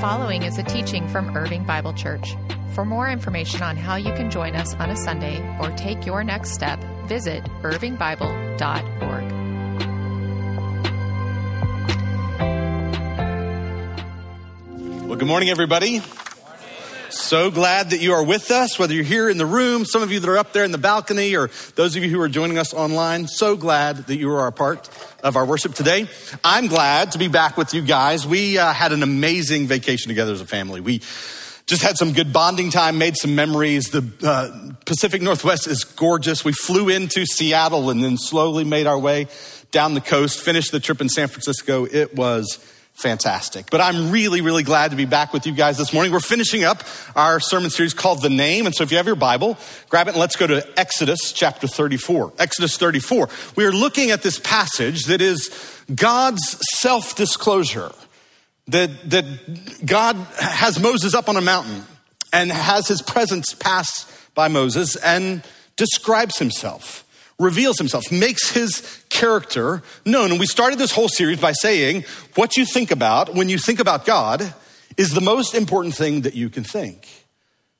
following is a teaching from Irving Bible Church. For more information on how you can join us on a Sunday or take your next step, visit irvingbible.org. Well, good morning, everybody. So glad that you are with us, whether you're here in the room, some of you that are up there in the balcony, or those of you who are joining us online. So glad that you are a part of our worship today. I'm glad to be back with you guys. We uh, had an amazing vacation together as a family. We just had some good bonding time, made some memories. The uh, Pacific Northwest is gorgeous. We flew into Seattle and then slowly made our way down the coast, finished the trip in San Francisco. It was fantastic. But I'm really, really glad to be back with you guys this morning. We're finishing up our sermon series called The Name. And so if you have your Bible, grab it and let's go to Exodus chapter 34. Exodus 34. We are looking at this passage that is God's self disclosure. That, that God has Moses up on a mountain and has his presence pass by Moses and describes himself reveals himself, makes his character known. And we started this whole series by saying what you think about when you think about God is the most important thing that you can think.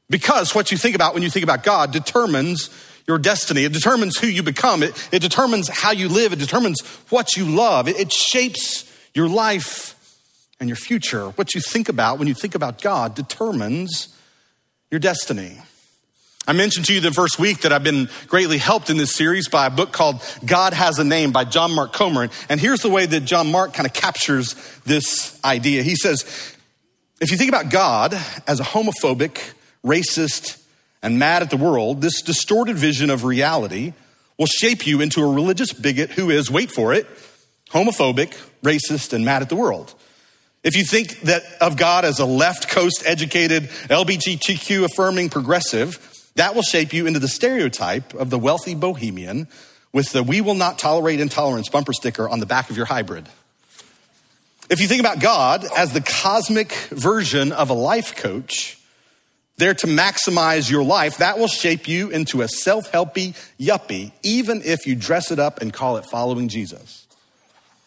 Because what you think about when you think about God determines your destiny. It determines who you become. It, it determines how you live. It determines what you love. It, it shapes your life and your future. What you think about when you think about God determines your destiny. I mentioned to you the first week that I've been greatly helped in this series by a book called God Has a Name by John Mark Comer. And here's the way that John Mark kind of captures this idea. He says, if you think about God as a homophobic, racist, and mad at the world, this distorted vision of reality will shape you into a religious bigot who is, wait for it, homophobic, racist, and mad at the world. If you think that of God as a left coast educated, LGBTQ affirming progressive, that will shape you into the stereotype of the wealthy bohemian with the we will not tolerate intolerance bumper sticker on the back of your hybrid. If you think about God as the cosmic version of a life coach, there to maximize your life, that will shape you into a self helpy yuppie, even if you dress it up and call it following Jesus.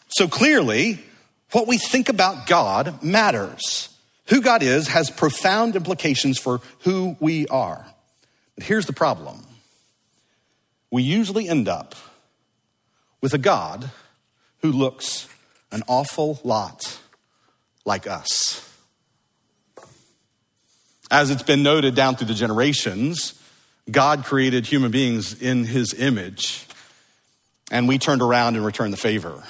So clearly, what we think about God matters. Who God is has profound implications for who we are. Here's the problem we usually end up with a God who looks an awful lot like us. As it's been noted down through the generations, God created human beings in his image, and we turned around and returned the favor.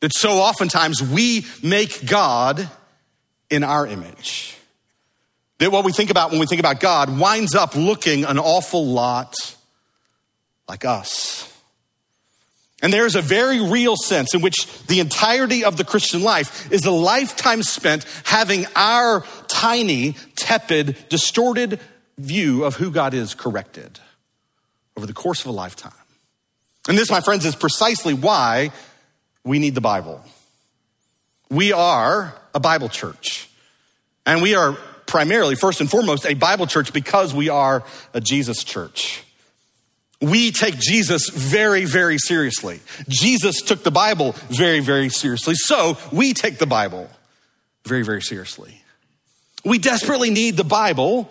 That so oftentimes we make God in our image. That what we think about when we think about God winds up looking an awful lot like us. And there's a very real sense in which the entirety of the Christian life is a lifetime spent having our tiny, tepid, distorted view of who God is corrected over the course of a lifetime. And this, my friends, is precisely why we need the Bible. We are a Bible church, and we are primarily, first and foremost, a Bible church because we are a Jesus church. We take Jesus very, very seriously. Jesus took the Bible very, very seriously. So we take the Bible very, very seriously. We desperately need the Bible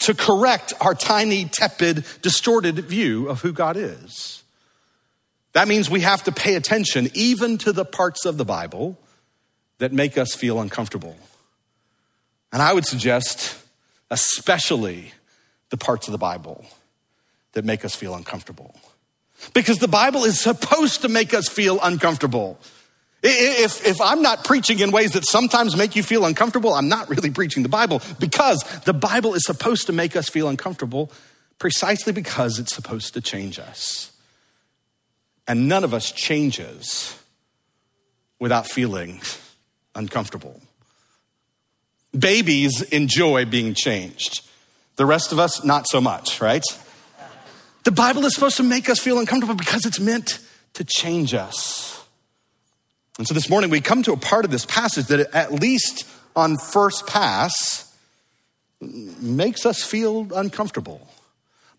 to correct our tiny, tepid, distorted view of who God is. That means we have to pay attention even to the parts of the Bible that make us feel uncomfortable. And I would suggest, especially the parts of the Bible that make us feel uncomfortable. Because the Bible is supposed to make us feel uncomfortable. If, if I'm not preaching in ways that sometimes make you feel uncomfortable, I'm not really preaching the Bible because the Bible is supposed to make us feel uncomfortable precisely because it's supposed to change us. And none of us changes without feeling uncomfortable. Babies enjoy being changed. The rest of us, not so much, right? The Bible is supposed to make us feel uncomfortable because it's meant to change us. And so this morning we come to a part of this passage that, at least on first pass, makes us feel uncomfortable.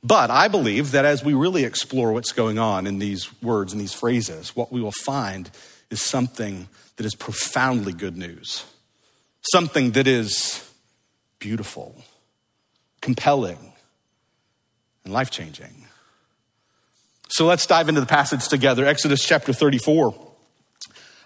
But I believe that as we really explore what's going on in these words and these phrases, what we will find is something that is profoundly good news something that is beautiful, compelling, and life changing. So let's dive into the passage together. Exodus chapter 34.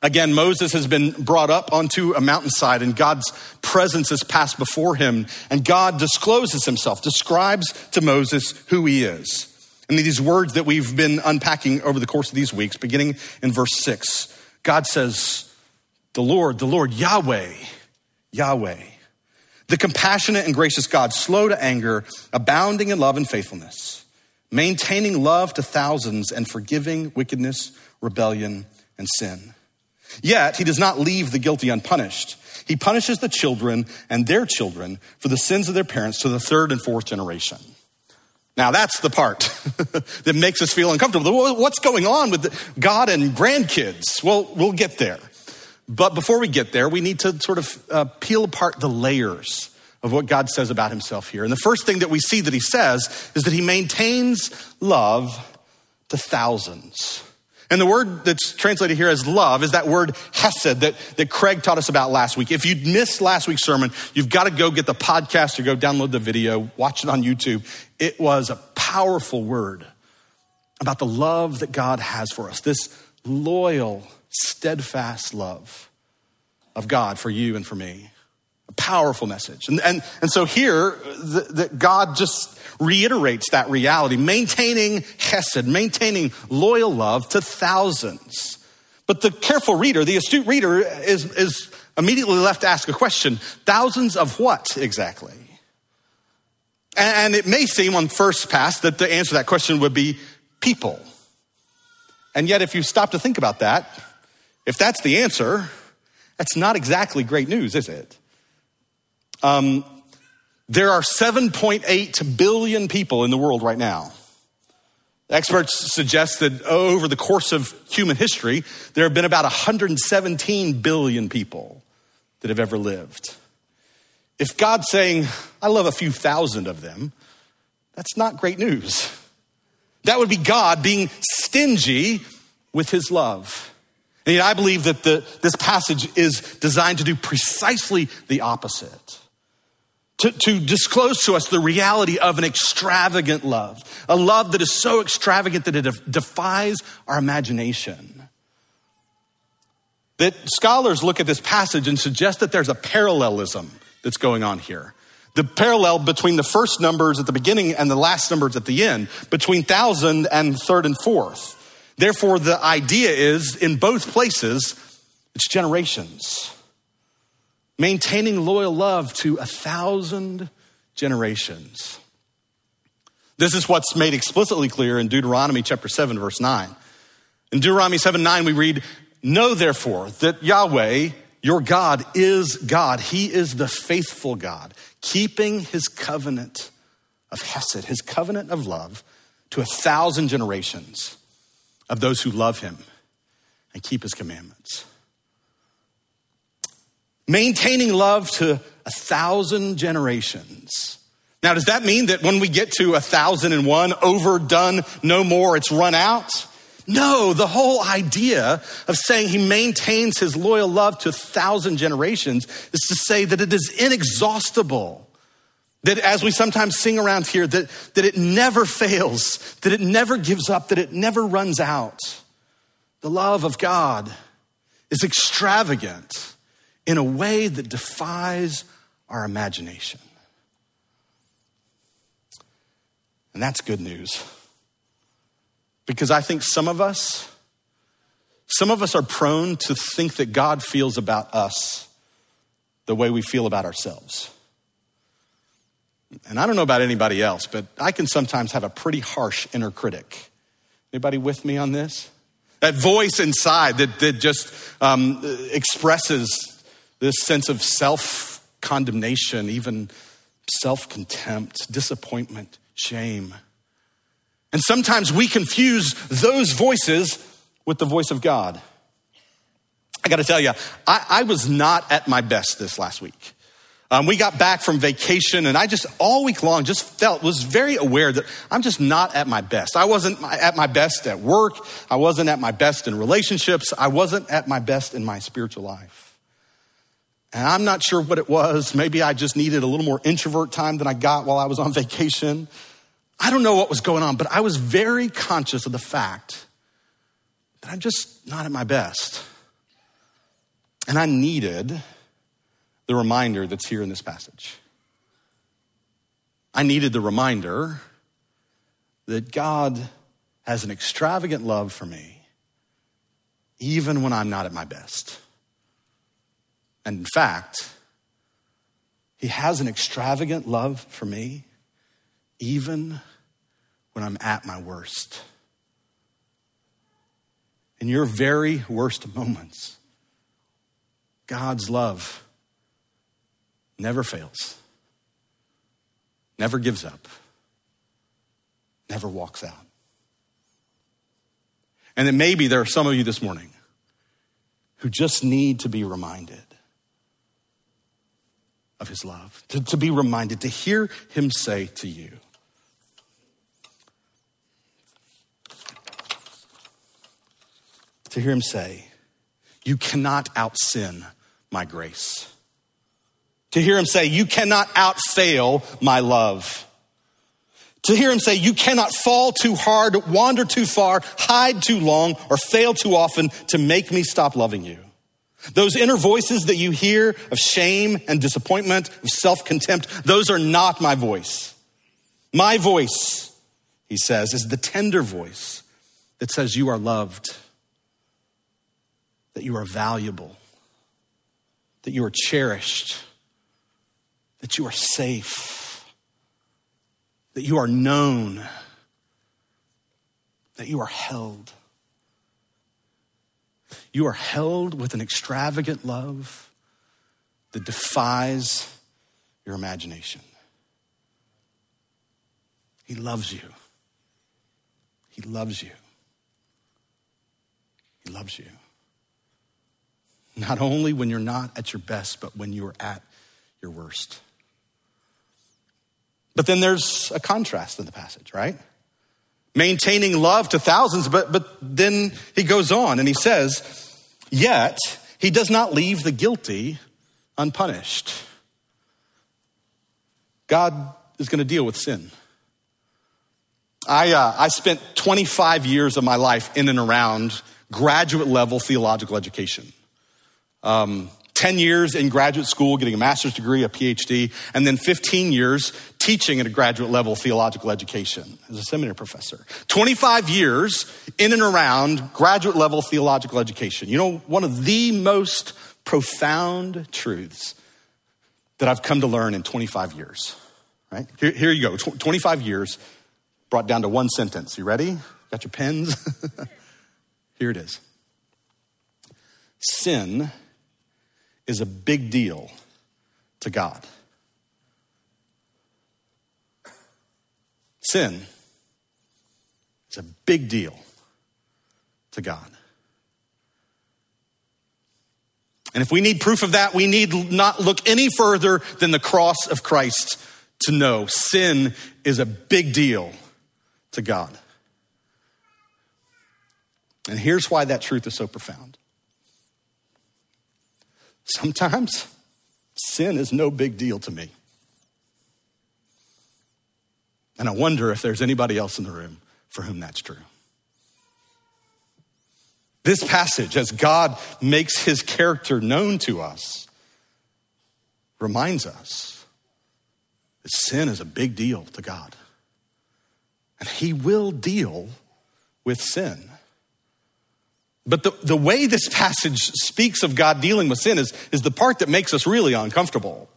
Again, Moses has been brought up onto a mountainside and God's presence has passed before him. And God discloses himself, describes to Moses who he is. And these words that we've been unpacking over the course of these weeks, beginning in verse six, God says, The Lord, the Lord, Yahweh, Yahweh, the compassionate and gracious God, slow to anger, abounding in love and faithfulness, maintaining love to thousands, and forgiving wickedness, rebellion, and sin. Yet he does not leave the guilty unpunished. He punishes the children and their children for the sins of their parents to the third and fourth generation. Now, that's the part that makes us feel uncomfortable. What's going on with God and grandkids? Well, we'll get there. But before we get there, we need to sort of uh, peel apart the layers of what God says about himself here. And the first thing that we see that he says is that he maintains love to thousands. And the word that's translated here as love is that word hesed that, that Craig taught us about last week. If you missed last week's sermon, you've got to go get the podcast or go download the video, watch it on YouTube. It was a powerful word about the love that God has for us, this loyal, steadfast love of God for you and for me. A powerful message. And, and, and so here, that God just reiterates that reality, maintaining chesed, maintaining loyal love to thousands. But the careful reader, the astute reader, is, is immediately left to ask a question thousands of what exactly? And it may seem on first pass that the answer to that question would be people. And yet, if you stop to think about that, if that's the answer, that's not exactly great news, is it? Um, there are 7.8 billion people in the world right now. Experts suggest that over the course of human history, there have been about 117 billion people that have ever lived. If God's saying, I love a few thousand of them, that's not great news. That would be God being stingy with his love. And I believe that the, this passage is designed to do precisely the opposite to, to disclose to us the reality of an extravagant love, a love that is so extravagant that it defies our imagination. That scholars look at this passage and suggest that there's a parallelism that's going on here. The parallel between the first numbers at the beginning and the last numbers at the end, between thousand and third and fourth. Therefore, the idea is in both places, it's generations maintaining loyal love to a thousand generations. This is what's made explicitly clear in Deuteronomy chapter 7, verse 9. In Deuteronomy 7 9, we read, Know therefore that Yahweh, your God, is God. He is the faithful God, keeping his covenant of Hesed, his covenant of love, to a thousand generations of those who love him and keep his commandments maintaining love to a thousand generations. Now, does that mean that when we get to a thousand and one, overdone, no more, it's run out? No, the whole idea of saying he maintains his loyal love to a thousand generations is to say that it is inexhaustible. That as we sometimes sing around here, that, that it never fails, that it never gives up, that it never runs out. The love of God is extravagant in a way that defies our imagination. And that's good news. Because I think some of us, some of us are prone to think that God feels about us the way we feel about ourselves. And I don't know about anybody else, but I can sometimes have a pretty harsh inner critic. Anybody with me on this? That voice inside that, that just um, expresses this sense of self condemnation, even self contempt, disappointment, shame. And sometimes we confuse those voices with the voice of God. I got to tell you, I, I, was not at my best this last week. Um, we got back from vacation, and I just all week long just felt was very aware that I'm just not at my best. I wasn't at my best at work. I wasn't at my best in relationships. I wasn't at my best in my spiritual life. And I'm not sure what it was. Maybe I just needed a little more introvert time than I got while I was on vacation. I don't know what was going on, but I was very conscious of the fact that I'm just not at my best. And I needed the reminder that's here in this passage. I needed the reminder that God has an extravagant love for me, even when I'm not at my best. And in fact, He has an extravagant love for me, even when I'm at my worst. In your very worst moments, God's love never fails, never gives up, never walks out. And then maybe there are some of you this morning who just need to be reminded of his love, to, to be reminded, to hear him say to you, to hear him say, You cannot out sin my grace. To hear him say, You cannot outfail my love. To hear him say, You cannot fall too hard, wander too far, hide too long, or fail too often to make me stop loving you. Those inner voices that you hear of shame and disappointment, of self contempt, those are not my voice. My voice, he says, is the tender voice that says, You are loved, that you are valuable, that you are cherished, that you are safe, that you are known, that you are held. You are held with an extravagant love that defies your imagination. He loves you. He loves you. He loves you. Not only when you're not at your best, but when you are at your worst. But then there's a contrast in the passage, right? Maintaining love to thousands, but, but then he goes on and he says, Yet he does not leave the guilty unpunished. God is going to deal with sin. I, uh, I spent 25 years of my life in and around graduate level theological education. Um, 10 years in graduate school, getting a master's degree, a PhD, and then 15 years teaching at a graduate level theological education as a seminary professor. 25 years in and around graduate level theological education. You know, one of the most profound truths that I've come to learn in 25 years, right? Here, here you go 25 years brought down to one sentence. You ready? Got your pens? here it is. Sin is a big deal to God. Sin is a big deal to God. And if we need proof of that, we need not look any further than the cross of Christ to know sin is a big deal to God. And here's why that truth is so profound. Sometimes sin is no big deal to me. And I wonder if there's anybody else in the room for whom that's true. This passage, as God makes his character known to us, reminds us that sin is a big deal to God. And he will deal with sin. But the, the way this passage speaks of God dealing with sin is, is the part that makes us really uncomfortable.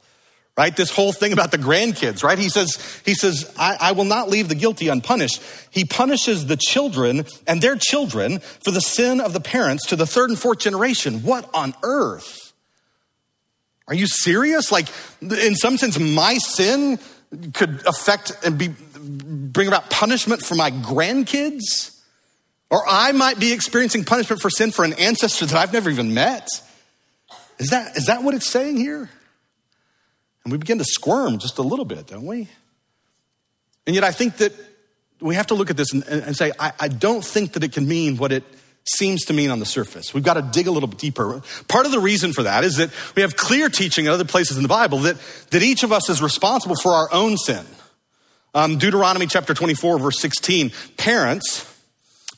Right? This whole thing about the grandkids, right? He says, he says, I, I will not leave the guilty unpunished. He punishes the children and their children for the sin of the parents to the third and fourth generation. What on earth? Are you serious? Like, in some sense, my sin could affect and be, bring about punishment for my grandkids? Or I might be experiencing punishment for sin for an ancestor that I've never even met. Is that, is that what it's saying here? And we begin to squirm just a little bit, don't we? And yet I think that we have to look at this and, and say, I, I don't think that it can mean what it seems to mean on the surface. We've got to dig a little bit deeper. Part of the reason for that is that we have clear teaching in other places in the Bible that, that each of us is responsible for our own sin. Um, Deuteronomy chapter 24, verse 16 parents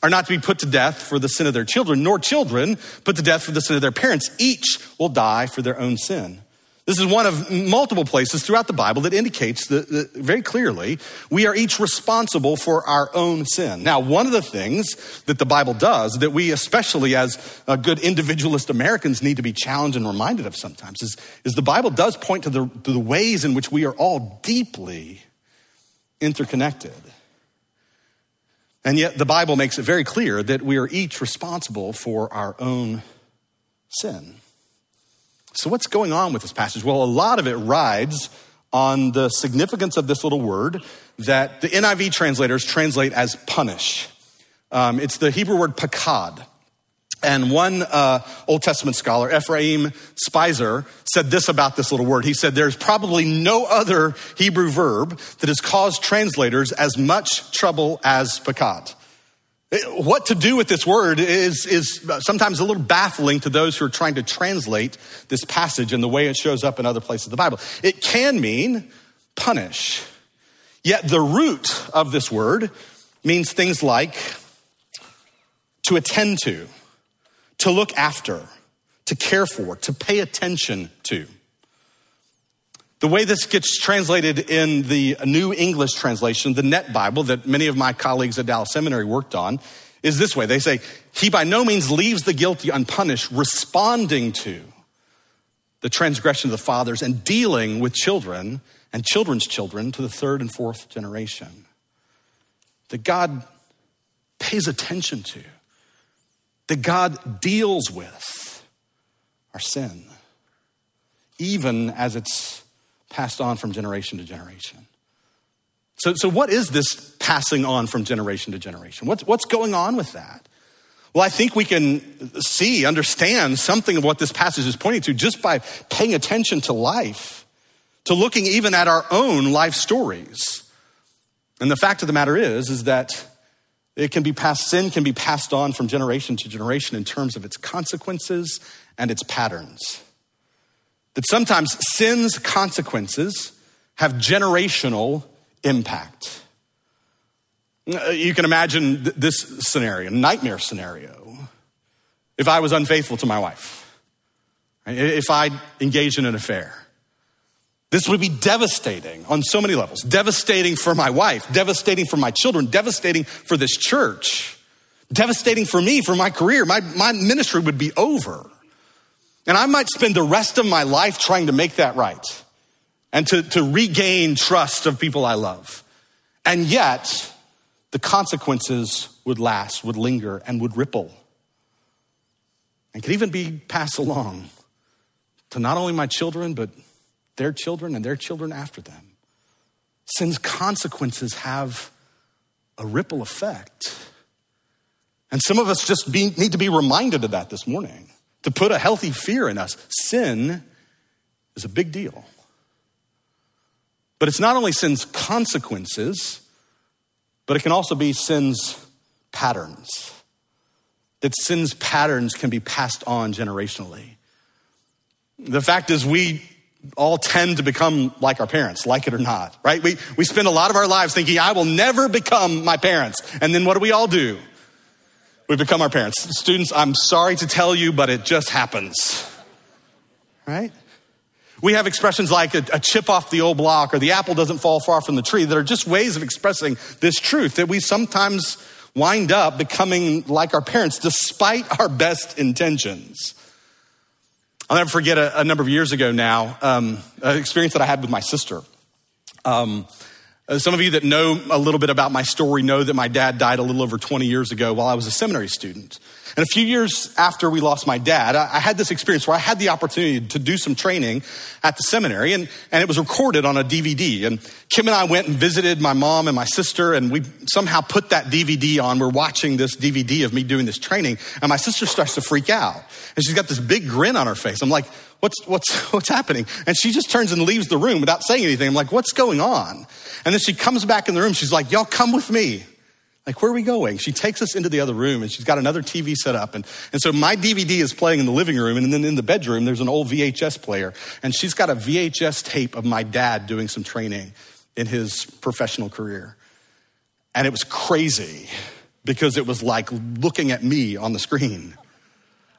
are not to be put to death for the sin of their children, nor children put to death for the sin of their parents. Each will die for their own sin. This is one of multiple places throughout the Bible that indicates that, that, very clearly we are each responsible for our own sin. Now, one of the things that the Bible does that we, especially as uh, good individualist Americans, need to be challenged and reminded of sometimes is, is the Bible does point to the, to the ways in which we are all deeply interconnected. And yet, the Bible makes it very clear that we are each responsible for our own sin. So, what's going on with this passage? Well, a lot of it rides on the significance of this little word that the NIV translators translate as punish. Um, it's the Hebrew word pakad. And one uh, Old Testament scholar, Ephraim Speiser, said this about this little word. He said, There's probably no other Hebrew verb that has caused translators as much trouble as pakad. What to do with this word is, is sometimes a little baffling to those who are trying to translate this passage and the way it shows up in other places of the Bible. It can mean punish. Yet the root of this word means things like to attend to, to look after, to care for, to pay attention to. The way this gets translated in the New English translation, the Net Bible that many of my colleagues at Dallas Seminary worked on, is this way. They say, He by no means leaves the guilty unpunished, responding to the transgression of the fathers and dealing with children and children's children to the third and fourth generation. That God pays attention to, that God deals with our sin, even as it's passed on from generation to generation. So, so what is this passing on from generation to generation? What's, what's going on with that? Well, I think we can see, understand something of what this passage is pointing to just by paying attention to life, to looking even at our own life stories. And the fact of the matter is, is that it can be passed, sin can be passed on from generation to generation in terms of its consequences and its patterns. That sometimes sin's consequences have generational impact. Uh, you can imagine this scenario, nightmare scenario. If I was unfaithful to my wife, if I engaged in an affair, this would be devastating on so many levels. Devastating for my wife, devastating for my children, devastating for this church, devastating for me, for my career. My, my ministry would be over. And I might spend the rest of my life trying to make that right and to, to regain trust of people I love. And yet, the consequences would last, would linger, and would ripple. And could even be passed along to not only my children, but their children and their children after them. Sin's consequences have a ripple effect. And some of us just be, need to be reminded of that this morning to put a healthy fear in us. Sin is a big deal. But it's not only sin's consequences, but it can also be sin's patterns. That sin's patterns can be passed on generationally. The fact is, we all tend to become like our parents, like it or not, right? We, we spend a lot of our lives thinking, I will never become my parents. And then what do we all do? we become our parents. Students, I'm sorry to tell you, but it just happens. Right? We have expressions like a, a, chip off the old block or the apple doesn't fall far from the tree that are just ways of expressing this truth that we sometimes wind up becoming like our parents despite our best intentions. I'll never forget a, a number of years ago now, um, an experience that I had with my sister. Um, uh, some of you that know a little bit about my story know that my dad died a little over 20 years ago while I was a seminary student. And a few years after we lost my dad, I, I had this experience where I had the opportunity to do some training at the seminary, and, and it was recorded on a DVD. And Kim and I went and visited my mom and my sister, and we somehow put that DVD on. We're watching this DVD of me doing this training, and my sister starts to freak out. And she's got this big grin on her face. I'm like, what's, what's, what's happening? And she just turns and leaves the room without saying anything. I'm like, what's going on? And then she comes back in the room. She's like, y'all come with me. Like, where are we going? She takes us into the other room and she's got another TV set up. And, and so my DVD is playing in the living room. And then in the bedroom, there's an old VHS player. And she's got a VHS tape of my dad doing some training in his professional career. And it was crazy because it was like looking at me on the screen.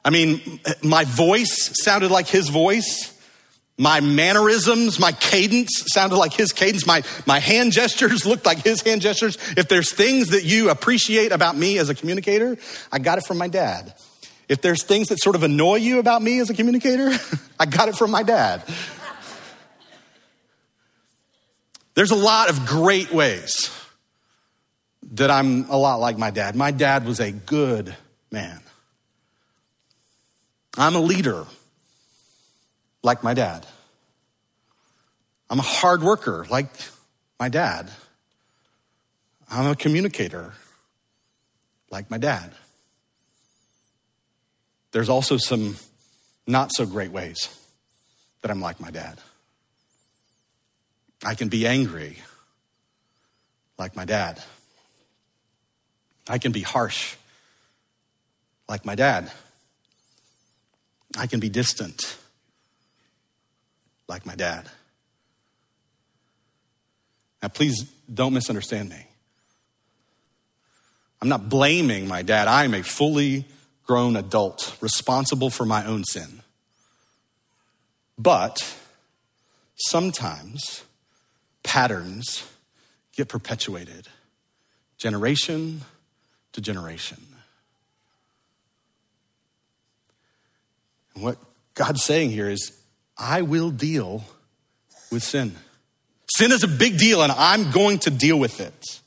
I mean, my voice sounded like his voice. My mannerisms, my cadence sounded like his cadence. My, my hand gestures looked like his hand gestures. If there's things that you appreciate about me as a communicator, I got it from my dad. If there's things that sort of annoy you about me as a communicator, I got it from my dad. There's a lot of great ways that I'm a lot like my dad. My dad was a good man. I'm a leader like my dad. I'm a hard worker like my dad. I'm a communicator like my dad. There's also some not so great ways that I'm like my dad. I can be angry like my dad. I can be harsh like my dad. I can be distant like my dad. Now, please don't misunderstand me. I'm not blaming my dad. I am a fully grown adult responsible for my own sin. But sometimes patterns get perpetuated generation to generation. What God's saying here is I will deal with sin. Sin is a big deal, and I'm going to deal with it.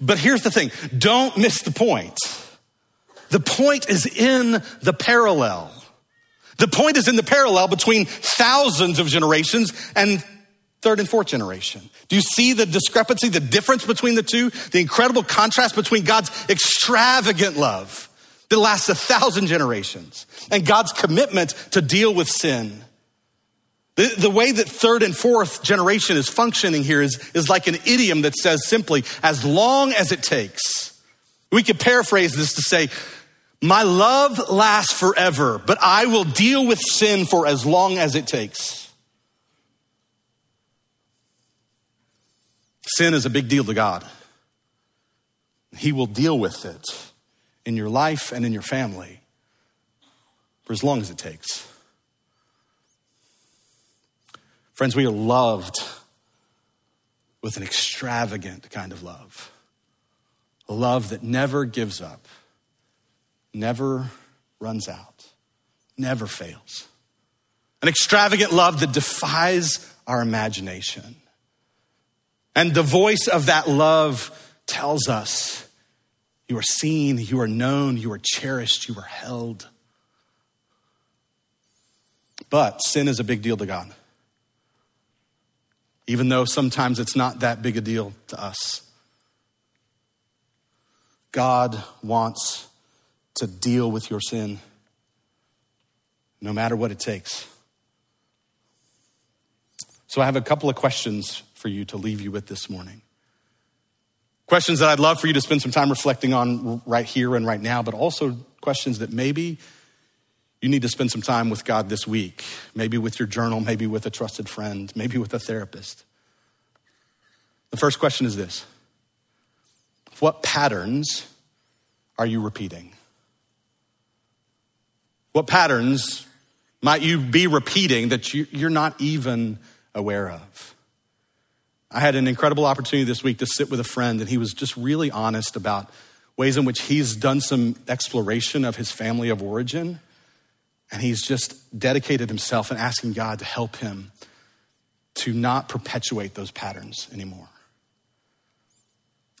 But here's the thing don't miss the point. The point is in the parallel. The point is in the parallel between thousands of generations and third and fourth generation. Do you see the discrepancy, the difference between the two? The incredible contrast between God's extravagant love that lasts a thousand generations and God's commitment to deal with sin the, the, way that third and fourth generation is functioning here is, is like an idiom that says simply, as long as it takes. We could paraphrase this to say, my love lasts forever, but I will deal with sin for as long as it takes. Sin is a big deal to God. He will deal with it in your life and in your family for as long as it takes. Friends, we are loved with an extravagant kind of love. A love that never gives up, never runs out, never fails. An extravagant love that defies our imagination. And the voice of that love tells us you are seen, you are known, you are cherished, you are held. But sin is a big deal to God even though sometimes it's not that big a deal to us. God wants to deal with your sin no matter what it takes. So, I have a couple of questions for you to leave you with this morning. Questions that I'd love for you to spend some time reflecting on right here and right now, but also questions that maybe you need to spend some time with God this week, maybe with your journal, maybe with a trusted friend, maybe with a therapist. The first question is this What patterns are you repeating? What patterns might you be repeating that you're not even aware of? I had an incredible opportunity this week to sit with a friend, and he was just really honest about ways in which he's done some exploration of his family of origin and he's just dedicated himself and asking God to help him to not perpetuate those patterns anymore.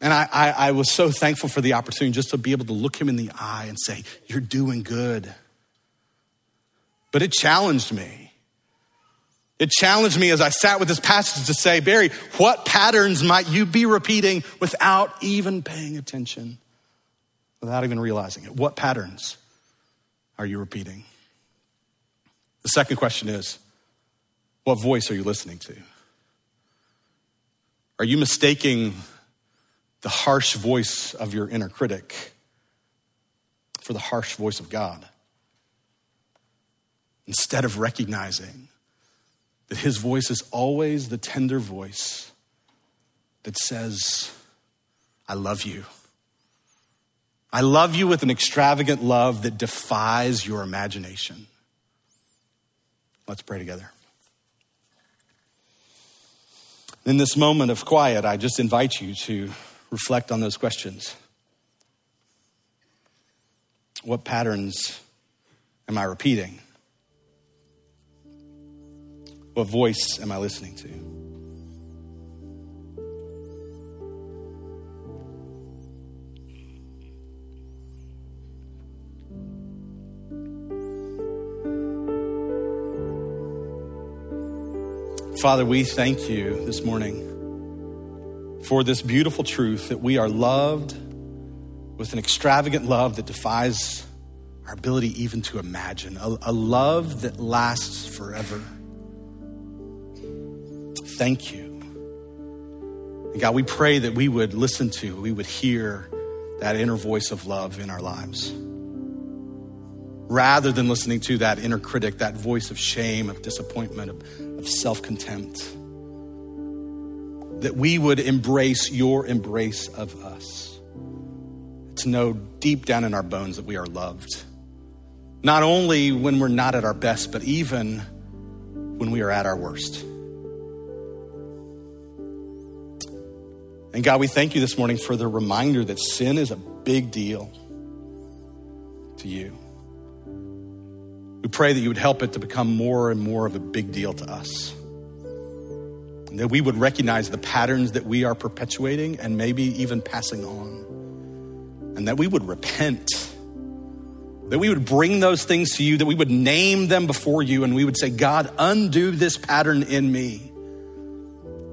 And I, I, I, was so thankful for the opportunity just to be able to look him in the eye and say, You're doing good. But it challenged me. It challenged me as I sat with this passage to say, Barry, what patterns might you be repeating without even paying attention, without even realizing it? What patterns are you repeating? The second question is what voice are you listening to? Are you mistaking the harsh voice of your inner critic for the harsh voice of God. Instead of recognizing that his voice is always the tender voice that says, I love you. I love you with an extravagant love that defies your imagination. Let's pray together. In this moment of quiet, I just invite you to reflect on those questions. What patterns am I repeating? What voice am I listening to? Father, we thank you this morning for this beautiful truth that we are loved with an extravagant love that defies our ability even to imagine, a, a love that lasts forever. Thank you. And God, we pray that we would listen to, we would hear that inner voice of love in our lives. Rather than listening to that inner critic, that voice of shame, of disappointment, of, of self contempt, that we would embrace your embrace of us. To know deep down in our bones that we are loved. Not only when we're not at our best, but even when we are at our worst. And God, we thank you this morning for the reminder that sin is a big deal to you. We pray that you would help it to become more and more of a big deal to us. And that we would recognize the patterns that we are perpetuating and maybe even passing on. And that we would repent. That we would bring those things to you, that we would name them before you, and we would say, God, undo this pattern in me.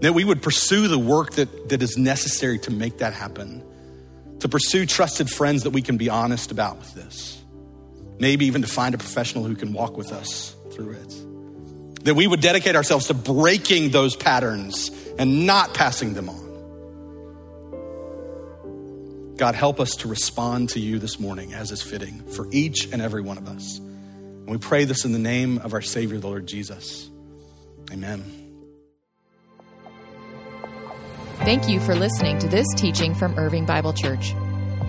That we would pursue the work that, that is necessary to make that happen. To pursue trusted friends that we can be honest about with this maybe even to find a professional who can walk with us through it. That we would dedicate ourselves to breaking those patterns and not passing them on. God, help us to respond to you this morning as is fitting for each and every one of us. And we pray this in the name of our Savior, the Lord Jesus. Amen. Thank you for listening to this teaching from Irving Bible Church.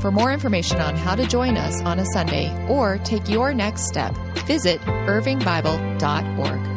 For more information on how to join us on a Sunday or take your next step, visit irvingbible.org.